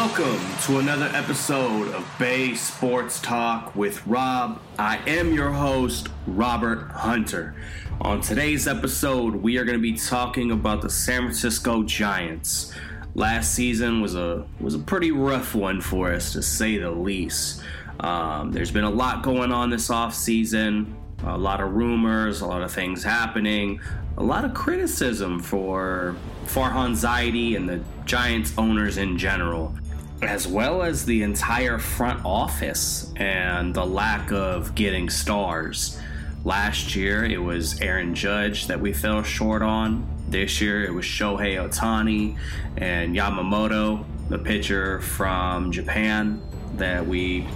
Welcome to another episode of Bay Sports Talk with Rob. I am your host, Robert Hunter. On today's episode, we are going to be talking about the San Francisco Giants. Last season was a was a pretty rough one for us, to say the least. Um, there's been a lot going on this off season, a lot of rumors, a lot of things happening, a lot of criticism for Farhan Zaidi and the Giants owners in general, as well as the entire front office and the lack of getting stars. Last year, it was Aaron Judge that we fell short on. This year, it was Shohei Ohtani and Yamamoto, the pitcher from Japan, that we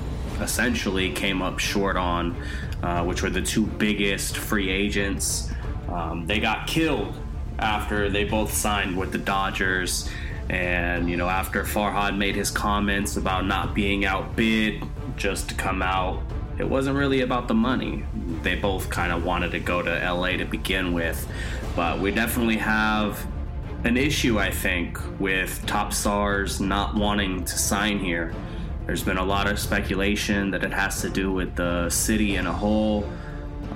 essentially came up short on, uh, which were the two biggest free agents. Um, they got killed after they both signed with the Dodgers. And, you know, after Farhan made his comments about not being outbid just to come out, it wasn't really about the money. They both kind of wanted to go to LA to begin with. But we definitely have an issue, I think, with top stars not wanting to sign here. There's been a lot of speculation that it has to do with the city in a whole.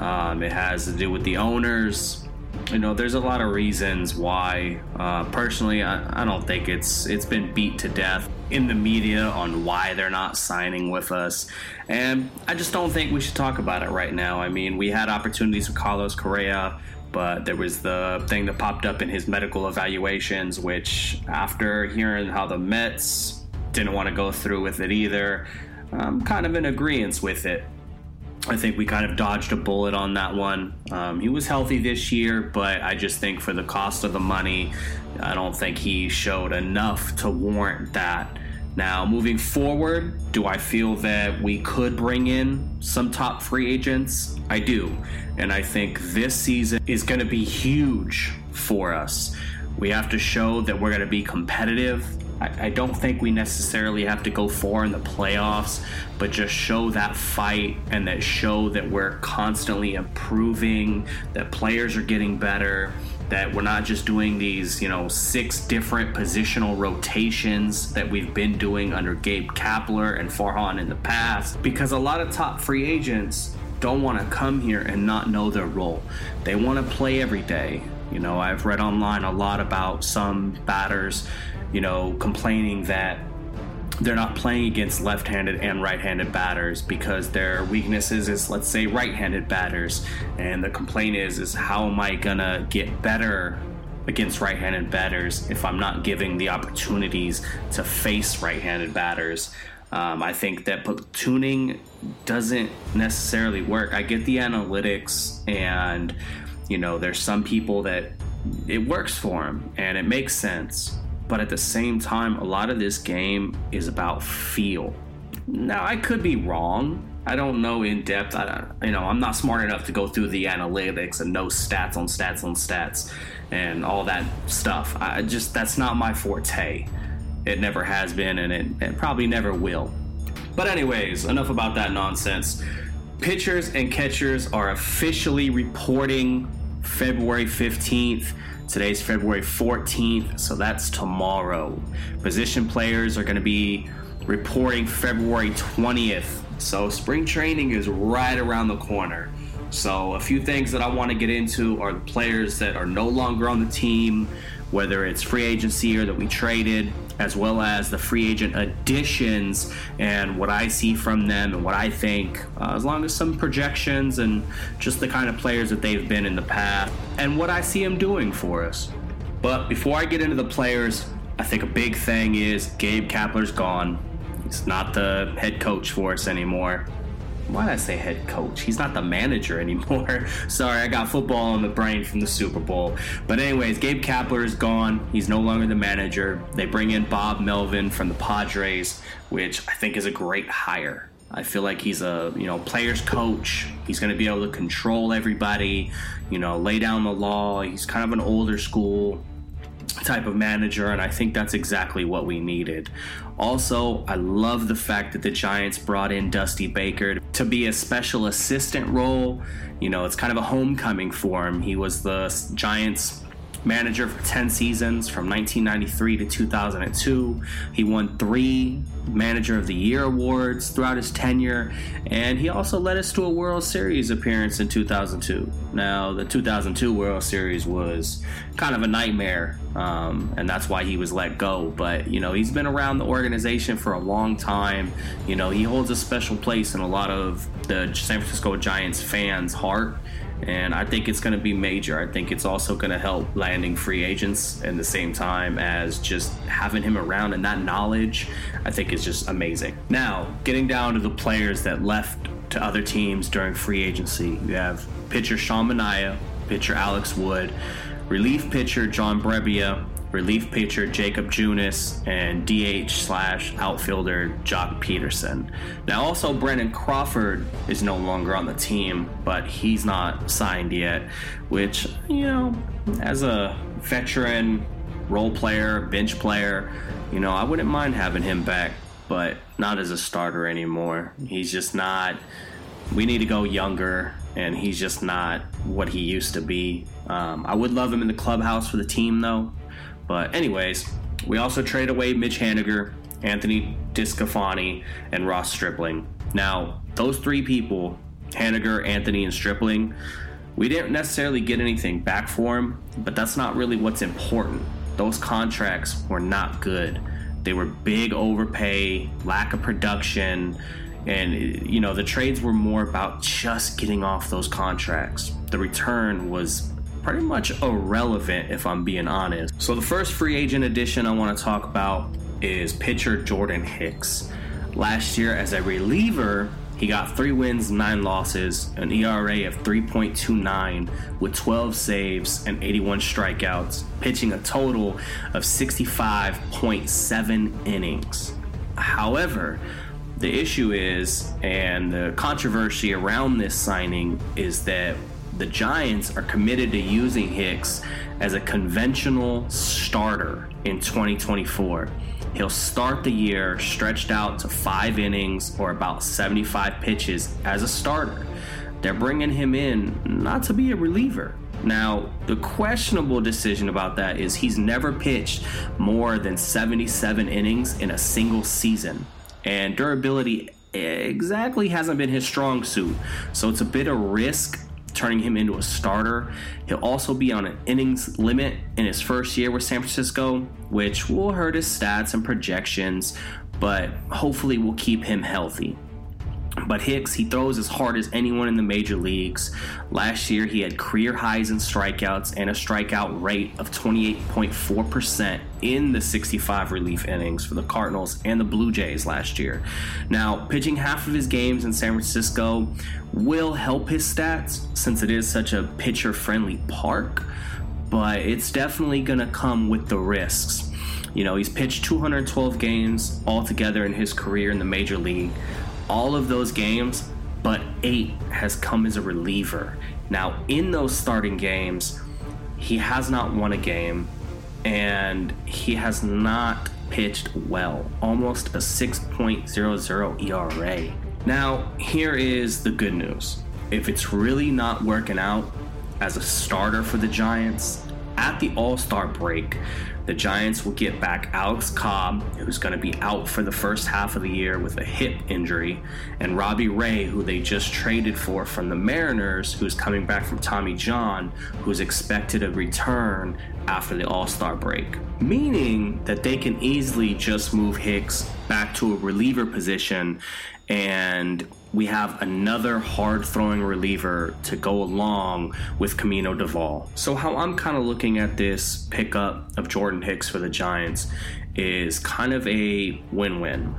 Um, it has to do with the owners. You know, there's a lot of reasons why. Uh, personally, I, I don't think it's it's been beat to death in the media on why they're not signing with us, and I just don't think we should talk about it right now. I mean, we had opportunities with Carlos Correa but there was the thing that popped up in his medical evaluations, which, after hearing how the Mets didn't want to go through with it either, I'm kind of in agreement with it. I think we kind of dodged a bullet on that one. Um, he was healthy this year, but I just think for the cost of the money, I don't think he showed enough to warrant that. Now, moving forward, do I feel that we could bring in some top free agents? I do. And I think this season is going to be huge for us. We have to show that we're going to be competitive. I, don't think we necessarily have to go far in the playoffs, but just show that fight and that show that we're constantly improving, that players are getting better, that we're not just doing these, you know, six different positional rotations that we've been doing under Gabe Kapler and Farhan in the past. Because a lot of top free agents don't want to come here and not know their role. They want to play every day. You know, I've read online a lot about some batters, you know, complaining that they're not playing against left-handed and right-handed batters because their weaknesses is let's say right-handed batters and the complaint is is how am I to get better against right-handed batters if I'm not giving the opportunities to face right-handed batters um, I think that platooning doesn't necessarily work. I get the analytics, and you know, there's some people that it works for them and it makes sense. But at the same time, a lot of this game is about feel. Now, I could be wrong. I don't know in depth. I, you know, I'm not smart enough to go through the analytics and know stats on stats on stats and all that stuff. I just that's not my forte. It never has been, and it, it probably never will. But, anyways, enough about that nonsense. Pitchers and catchers are officially reporting February 15th. Today's February 14th, so that's tomorrow. Position players are going to be reporting February 20th. So spring training is right around the corner. So a few things that I want to get into are the players that are no longer on the team, whether it's free agency or that we traded, as well as the free agent additions and what I see from them and what I think, uh, as long as some projections and just the kind of players that they've been in the past and what I see them doing for us. But before I get into the players, I think a big thing is Gabe Kapler's gone. He's not the head coach for us anymore why did I say head coach? He's not the manager anymore. Sorry, I got football on the brain from the Super Bowl. But anyways, Gabe Kapler is gone. He's no longer the manager. They bring in Bob Melvin from the Padres, which I think is a great hire. I feel like he's a you know players coach. He's going to be able to control everybody, you know, lay down the law. He's kind of an older school type of manager, and I think that's exactly what we needed. Also, I love the fact that the Giants brought in Dusty Baker to be a special assistant role. You know, it's kind of a homecoming for him. He was the Giants manager for 10 seasons from 1993 to 2002. He won three Manager of the Year awards throughout his tenure, and he also led us to a World Series appearance in 2002. Now, the 2002 World Series was kind of a nightmare, um, and that's why he was let go. But, you know, he's been around the organization for a long time. You know, he holds a special place in a lot of the San Francisco Giants fans' heart and I think it's going to be major. I think it's also going to help landing free agents in the same time as just having him around and that knowledge. I think is just amazing. Now, getting down to the players that left to other teams during free agency, you have pitcher Sean Manaea, pitcher Alex Wood, relief pitcher John Brebbia, relief pitcher Jacob Junis, and DH slash outfielder Joc Pederson. Now, also, Brandon Crawford is no longer on the team, but he's not signed yet, which, you know, as a veteran role player, bench player, you know, I wouldn't mind having him back, but not as a starter anymore. He's just not. We need to go younger, and he's just not what he used to be. Um, I would love him in the clubhouse for the team, though. But anyways, we also trade away Mitch Haniger, Anthony DeSclafani, and Ross Stripling. Now, those three people, Haniger, Anthony, and Stripling, we didn't necessarily get anything back for them, but that's not really what's important. Those contracts were not good. They were big overpay, lack of production, and you know the trades were more about just getting off those contracts. The return was pretty much irrelevant if I'm being honest. So the first free agent addition I want to talk about is pitcher Jordan Hicks. Last year as a reliever, he got three wins, nine losses, an ERA of 3.29 with 12 saves and 81 strikeouts, pitching a total of 65.7 innings. However, the issue is, and the controversy around this signing is that the Giants are committed to using Hicks as a conventional starter in 2024. He'll start the year stretched out to five innings or about 75 pitches as a starter. They're bringing him in not to be a reliever. Now, the questionable decision about that is he's never pitched more than 77 innings in a single season, and durability exactly hasn't been his strong suit. So it's a bit of risk turning him into a starter. He'll also be on an innings limit in his first year with San Francisco, which will hurt his stats and projections, but hopefully will keep him healthy. But Hicks, he throws as hard as anyone in the major leagues. Last year, he had career highs in strikeouts and a strikeout rate of 28.4% in the 65 relief innings for the Cardinals and the Blue Jays last year. Now, pitching half of his games in San Francisco will help his stats since it is such a pitcher friendly park, but it's definitely going to come with the risks. You know, he's pitched 212 games altogether in his career in the major league all of those games, but eight has come as a reliever. Now, in those starting games, he has not won a game and he has not pitched well, almost a 6.00 ERA. Now, here is the good news. If it's really not working out as a starter for the Giants, at the All Star break, the Giants will get back Alex Cobb, who's going to be out for the first half of the year with a hip injury, and Robbie Ray, who they just traded for from the Mariners, who's coming back from Tommy John, who's expected to return after the All Star break. Meaning that they can easily just move Hicks back to a reliever position and we have another hard throwing reliever to go along with Camilo Doval. So, how I'm kind of looking at this pickup of Jordan Hicks for the Giants is kind of a win win.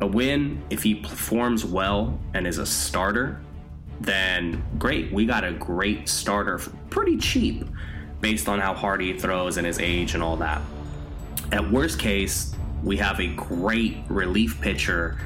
A win if he performs well and is a starter, then great. We got a great starter pretty cheap based on how hard he throws and his age and all that. At worst case, we have a great relief pitcher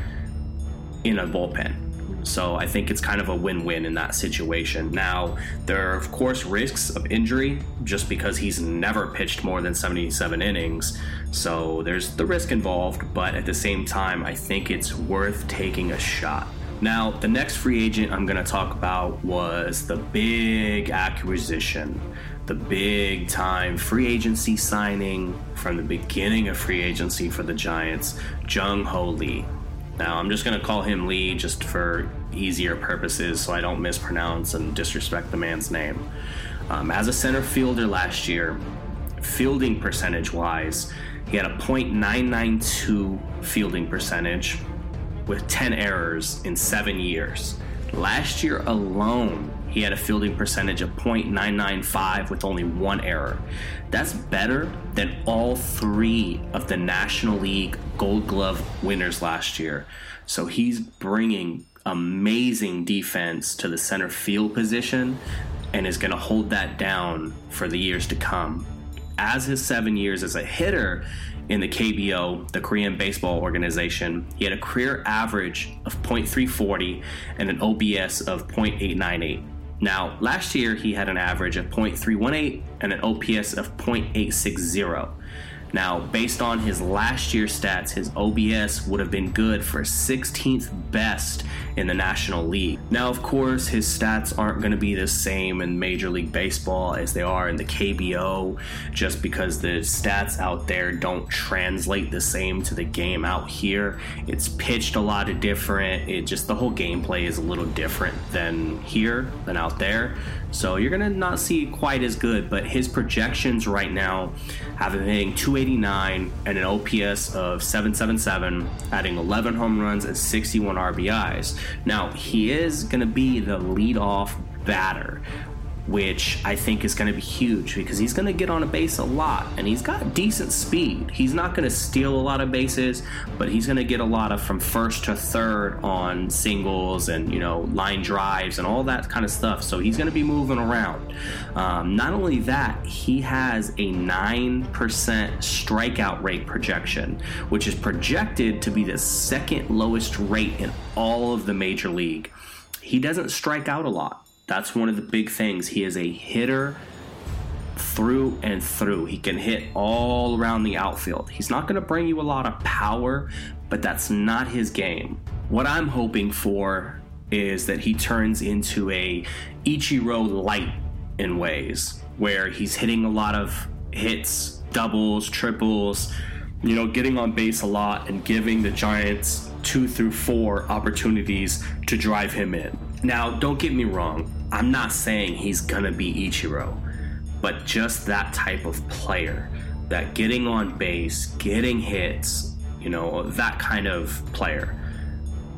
in a bullpen So I think it's kind of a win win in that situation. Now, there are, of course, risks of injury just because he's never pitched more than 77 innings. So there's the risk involved, but at the same time, I think it's worth taking a shot. Now, the next free agent I'm going to talk about was the big acquisition, the big time free agency signing from the beginning of free agency for the Giants, Jung Hoo Lee. Now, I'm just going to call him Lee just for easier purposes so I don't mispronounce and disrespect the man's name. Um, as a center fielder last year, fielding percentage wise, he had a .992 fielding percentage with 10 errors in seven years. Last year alone, he had a fielding percentage of .995 with only one error. That's better than all three of the National League Gold Glove winners last year. So he's bringing amazing defense to the center field position and is going to hold that down for the years to come. As his seven years as a hitter in the KBO, the Korean Baseball Organization, he had a career average of .340 and an OPS of .898. Now, last year he had an average of .318 and an OPS of .860. Now, based on his last year's stats, his OPS would have been good for 16th best in the National League. Now, of course, his stats aren't going to be the same in Major League Baseball as they are in the KBO, just because the stats out there don't translate the same to the game out here. It's pitched a lot of different. It just the whole gameplay is a little different than here than out there. So you're gonna not see quite as good, but his projections right now have him hitting 289 and an OPS of 777, adding 11 home runs and 61 RBIs. Now he is gonna be the leadoff batter, which I think is going to be huge because he's going to get on a base a lot and he's got decent speed. He's not going to steal a lot of bases, but he's going to get a lot of from first to third on singles and, you know, line drives and all that kind of stuff. So he's going to be moving around. Um, not only that, he has a 9% strikeout rate projection, which is projected to be the second lowest rate in all of the major league. He doesn't strike out a lot that's one of the big things. He is a hitter through and through. He can hit all around the outfield. He's not going to bring you a lot of power, but that's not his game. What I'm hoping for is that he turns into a Ichiro light in ways where he's hitting a lot of hits, doubles, triples, you know, getting on base a lot and giving the Giants two through four opportunities to drive him in. Now, don't get me wrong, I'm not saying he's gonna be Ichiro, but just that type of player, that getting on base, getting hits, you know, that kind of player.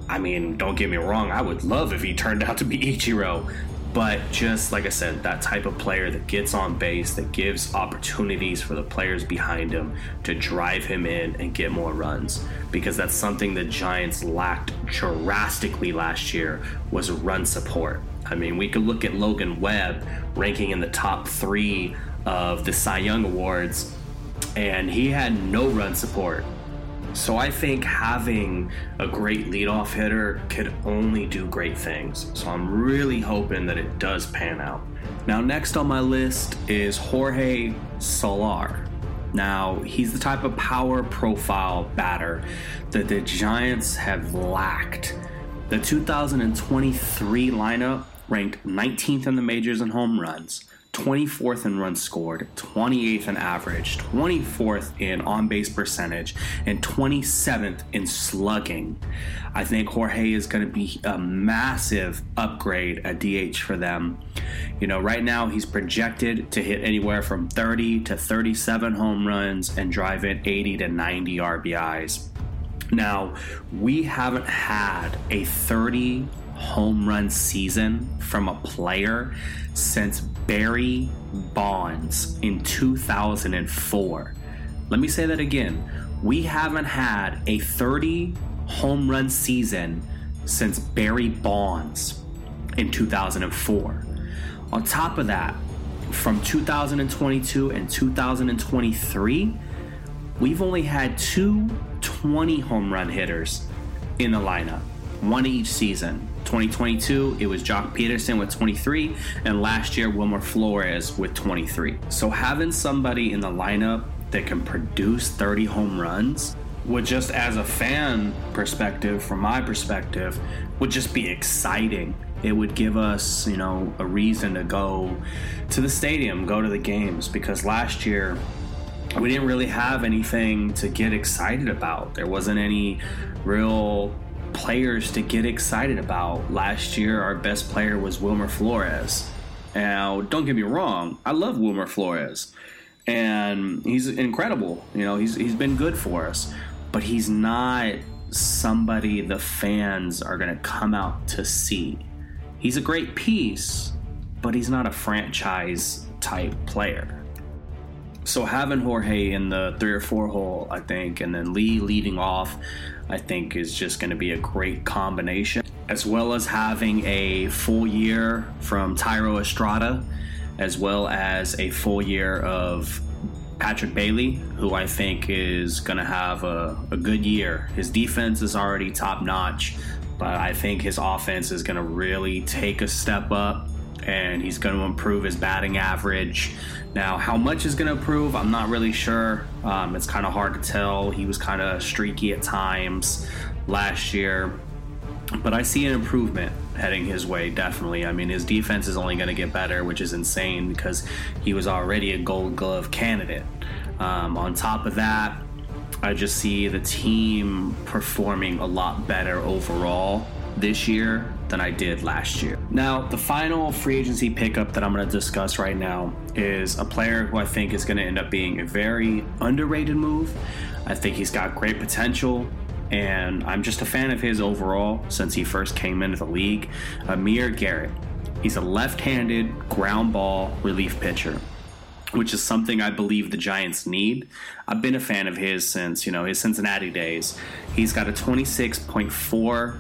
I mean, don't get me wrong, I would love if he turned out to be Ichiro, but just like I said, that type of player that gets on base, that gives opportunities for the players behind him to drive him in and get more runs. Because that's something the Giants lacked drastically last year was run support. I mean, we could look at Logan Webb ranking in the top three of the Cy Young Awards, and he had no run support so I think having a great leadoff hitter could only do great things. So I'm really hoping that it does pan out. Now, next on my list is Jorge Soler. Now, he's the type of power profile batter that the Giants have lacked. The 2023 lineup ranked 19th in the majors in home runs, 24th in runs scored, 28th in average, 24th in on base percentage, and 27th in slugging. I think Jorge is going to be a massive upgrade at DH for them. You know, right now he's projected to hit anywhere from 30 to 37 home runs and drive in 80 to 90 RBIs. Now, we haven't had a 30 home run season from a player since Barry Bonds in 2004. Let me say that again. We haven't had a 30 home run season since Barry Bonds in 2004. On top of that, from 2022 and 2023, we've only had two 20 home run hitters in the lineup, one each season. 2022, it was Joc Pederson with 23, and last year, Wilmer Flores with 23. So having somebody in the lineup that can produce 30 home runs would just, as a fan perspective, from my perspective, would just be exciting. It would give us, you know, a reason to go to the stadium, go to the games, because last year, we didn't really have anything to get excited about. There wasn't any real players to get excited about. Last year, our best player was Wilmer Flores. Now, don't get me wrong, I love Wilmer Flores, and he's incredible. You know, he's he's been good for us, but he's not somebody the fans are going to come out to see. He's a great piece, but he's not a franchise type player. So having Jorge in the three or four hole, I think, and then Lee leading off, I think is just going to be a great combination. As well as having a full year from Thairo Estrada, as well as a full year of Patrick Bailey, who I think is going to have a, a good year. His defense is already top notch, but I think his offense is going to really take a step up and he's going to improve his batting average. Now, how much is going to improve, I'm not really sure. Um, it's kind of hard to tell. He was kind of streaky at times last year, but I see an improvement heading his way, definitely. I mean, his defense is only going to get better, which is insane because he was already a gold glove candidate. Um, on top of that, I just see the team performing a lot better overall this year than I did last year. Now, the final free agency pickup that I'm going to discuss right now is a player who I think is going to end up being a very underrated move. I think he's got great potential, and I'm just a fan of his overall since he first came into the league. Amir Garrett. He's a left handed ground ball relief pitcher which is something I believe the Giants need. I've been a fan of his since, you know, his Cincinnati days. He's got a 26.4%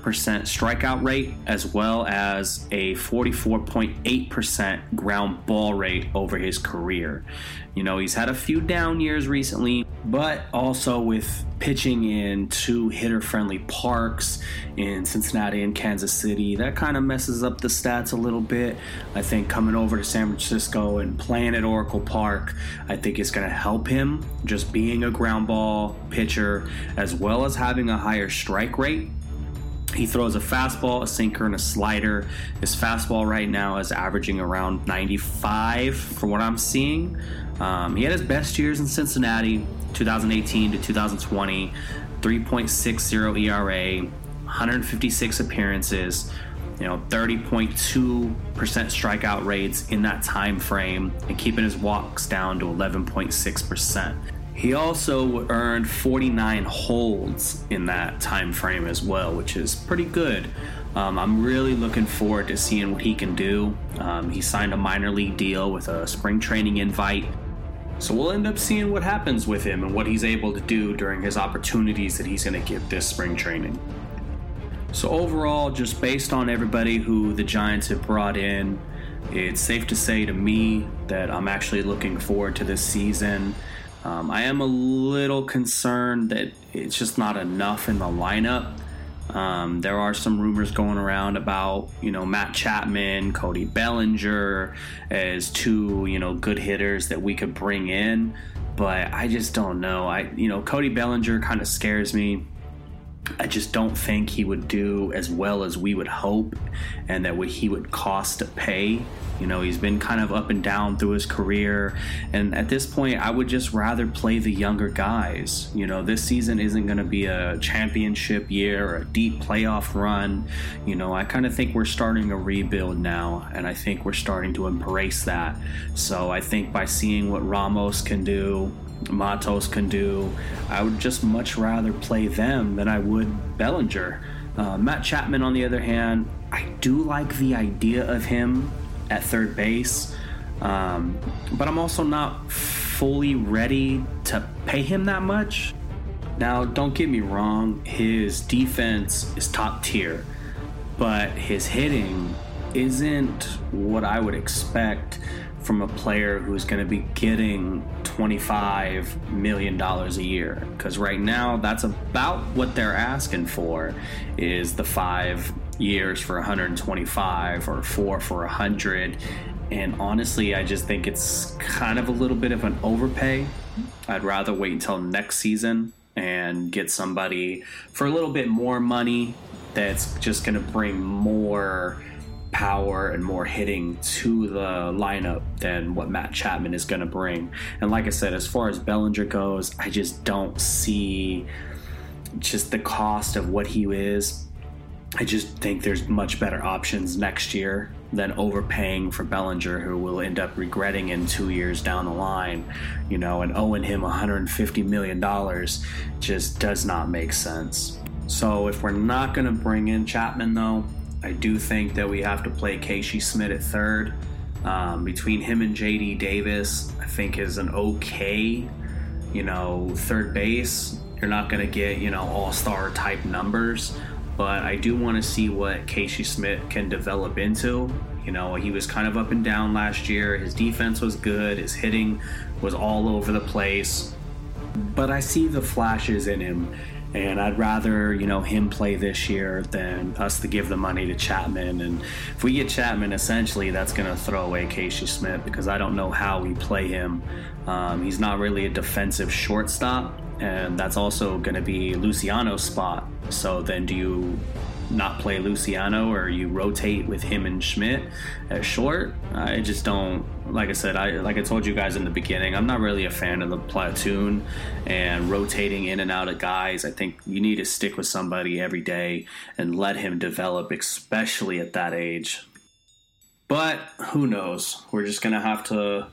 strikeout rate as well as a 44.8% ground ball rate over his career. You know, he's had a few down years recently, but also with pitching in two hitter friendly parks in Cincinnati and Kansas City, that kind of messes up the stats a little bit. I think coming over to San Francisco and playing at Oracle Park, I think it's going to help him just being a ground ball pitcher as well as having a higher strike rate. He throws a fastball, a sinker, and a slider. His fastball right now is averaging around 95 from what I'm seeing. Um, he had his best years in Cincinnati, 2018 to 2020, 3.60 ERA, 156 appearances, you know, 30.2% strikeout rates in that time frame, and keeping his walks down to 11.6%. He also earned 49 holds in that time frame as well, which is pretty good. Um, I'm really looking forward to seeing what he can do. Um, he signed a minor league deal with a spring training invite so we'll end up seeing what happens with him and what he's able to do during his opportunities that he's going to get this spring training. So overall, just based on everybody who the Giants have brought in, it's safe to say to me that I'm actually looking forward to this season. Um, I am a little concerned that it's just not enough in the lineup. Um, there are some rumors going around about you know Matt Chapman, Cody Bellinger as two you know good hitters that we could bring in, but I just don't know. I you know Cody Bellinger kind of scares me. I just don't think he would do as well as we would hope, and that what he would cost to pay. You know, he's been kind of up and down through his career. And at this point, I would just rather play the younger guys. You know, this season isn't going to be a championship year or a deep playoff run. You know, I kind of think we're starting a rebuild now, and I think we're starting to embrace that. So I think by seeing what Ramos can do, Matos can do, I would just much rather play them than I would Bellinger. Uh, Matt Chapman, on the other hand, I do like the idea of him at third base. Um, but I'm also not fully ready to pay him that much. Now, don't get me wrong, his defense is top tier, but his hitting isn't what I would expect from a player who's going to be getting $25 million a year because right now that's about what they're asking for is the five years for 125 or four for 100. And honestly, I just think it's kind of a little bit of an overpay. I'd rather wait until next season and get somebody for a little bit more money that's just going to bring more power and more hitting to the lineup than what Matt Chapman is going to bring. And like I said, as far as Bellinger goes, I just don't see just the cost of what he is. I just think there's much better options next year than overpaying for Bellinger, who will end up regretting in two years down the line, you know, and owing him $150 million just does not make sense. So if we're not going to bring in Chapman, though, I do think that we have to play Casey Schmitt at third. Um, between him and JD Davis, I think is an okay, you know, third base. You're not going to get, you know, all star type numbers, but I do want to see what Casey Schmitt can develop into. You know, he was kind of up and down last year. His defense was good, his hitting was all over the place, but I see the flashes in him and I'd rather you know him play this year than us to give the money to Chapman. And if we get Chapman, essentially that's going to throw away Casey Schmitt because I don't know how we play him. Um, he's not really a defensive shortstop, and that's also going to be Luciano's spot. So then, do you not play Luciano or you rotate with him and Schmitt at short. I just don't like I said, I like I told you guys in the beginning, I'm not really a fan of the platoon and rotating in and out of guys. I think you need to stick with somebody every day and let him develop, especially at that age. But who knows? We're just gonna have to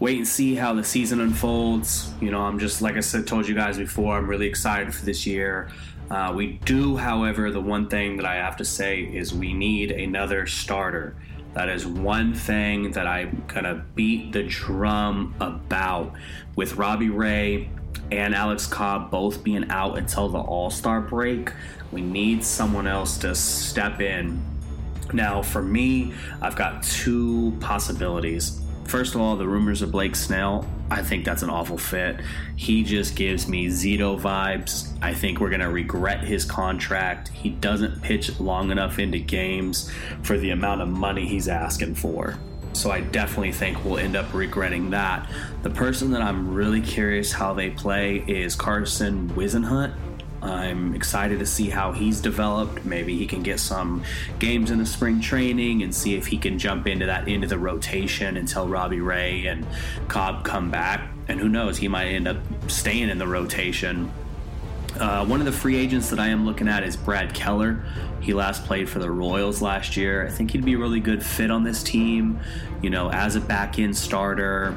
wait and see how the season unfolds. You know, I'm just like I said, told you guys before, I'm really excited for this year. Uh, we do, however, the one thing that I have to say is we need another starter. That is one thing that I'm gonna beat the drum about with Robbie Ray and Alex Cobb both being out until the All Star break. We need someone else to step in. Now, for me, I've got two possibilities. First of all, the rumors of Blake Snell. I think that's an awful fit. He just gives me Zito vibes. I think we're going to regret his contract. He doesn't pitch long enough into games for the amount of money he's asking for. So I definitely think we'll end up regretting that. The person that I'm really curious how they play is Carson Whisenhunt. I'm excited to see how he's developed. Maybe he can get some games in the spring training and see if he can jump into that into the rotation until Robbie Ray and Cobb come back. And who knows, he might end up staying in the rotation. Uh, one of the free agents that I am looking at is Brad Keller. He last played for the Royals last year. I think he'd be a really good fit on this team, you know, as a back end starter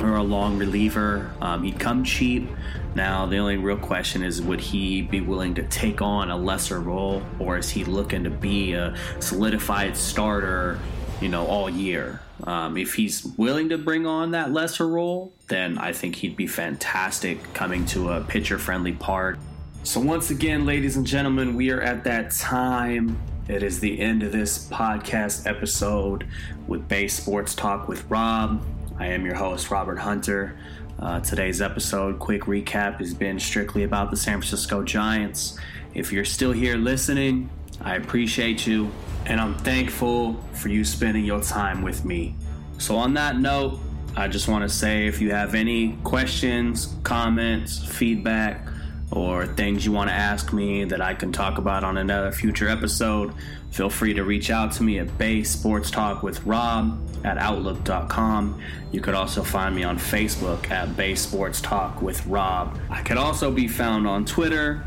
or a long reliever. Um, he'd come cheap. Now, the only real question is would he be willing to take on a lesser role, or is he looking to be a solidified starter, you know, all year? Um, if he's willing to bring on that lesser role, then I think he'd be fantastic coming to a pitcher friendly park. So, once again, ladies and gentlemen, we are at that time. It is the end of this podcast episode with Bay Sports Talk with Rob. I am your host, Robert Hunter. Uh, today's episode, quick recap, has been strictly about the San Francisco Giants. If you're still here listening, I appreciate you, and I'm thankful for you spending your time with me. So, on that note, I just want to say if you have any questions, comments, feedback, or things you want to ask me that I can talk about on another future episode, feel free to reach out to me at Bay Sports Talk with Rob at Outlook.com. You could also find me on Facebook at Bay Sports Talk with Rob. I could also be found on Twitter,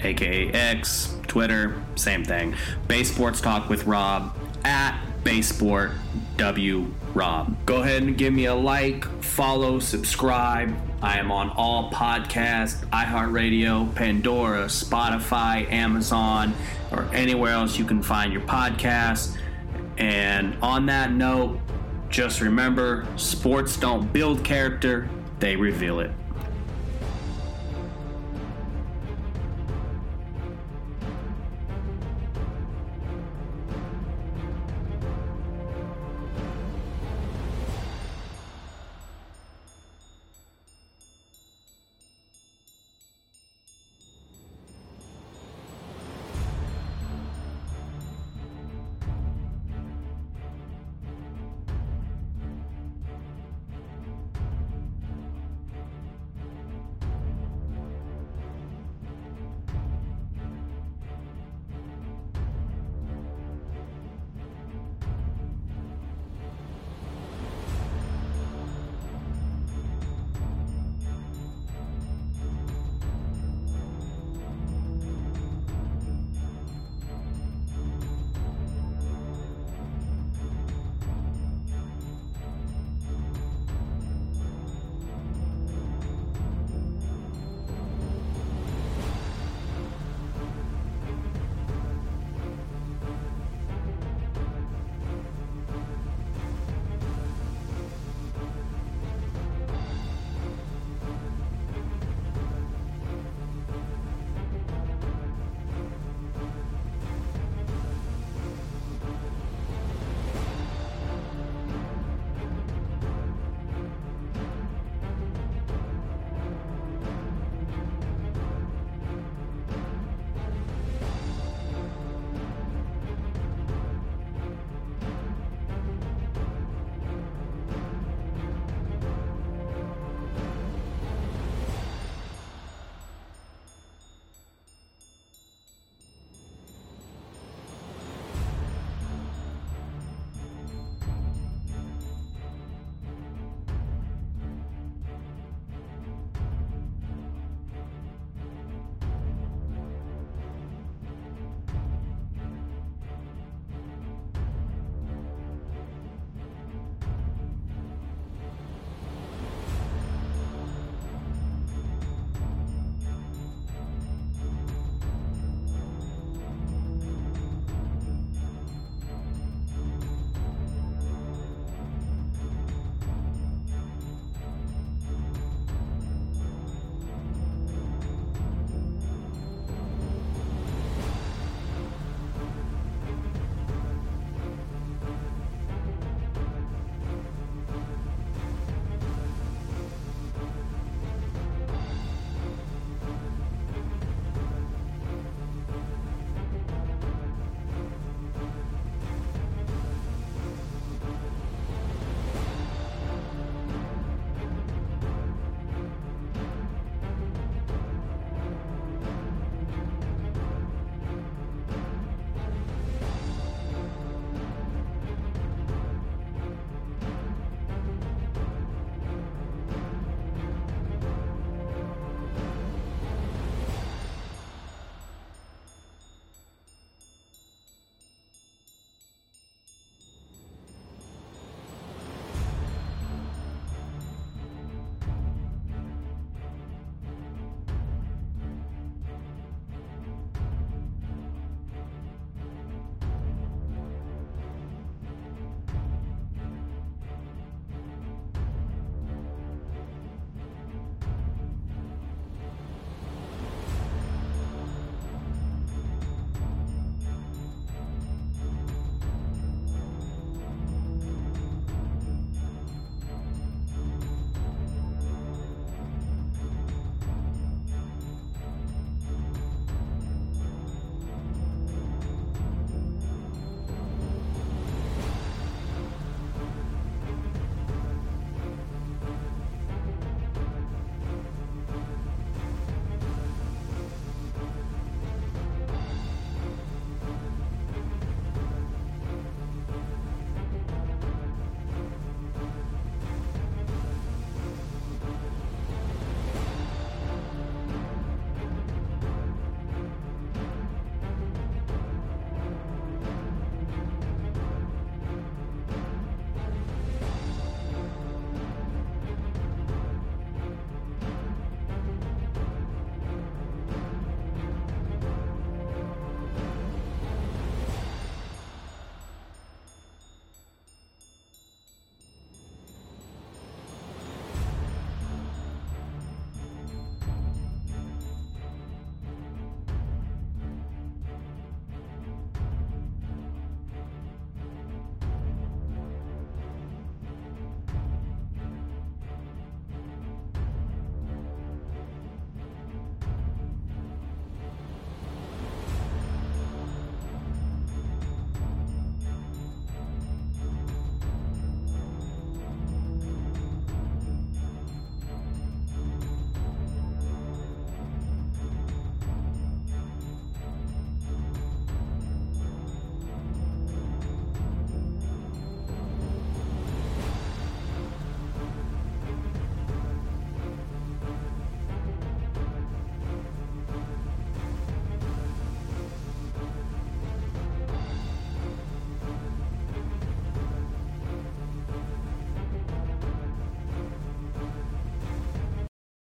aka X, Twitter, same thing. Bay Sports Talk with Rob at Baysport W Rob. Go ahead and give me a like, follow, subscribe. I am on all podcasts, iHeartRadio, Pandora, Spotify, Amazon, or anywhere else you can find your podcasts. And on that note, just remember sports don't build character, they reveal it.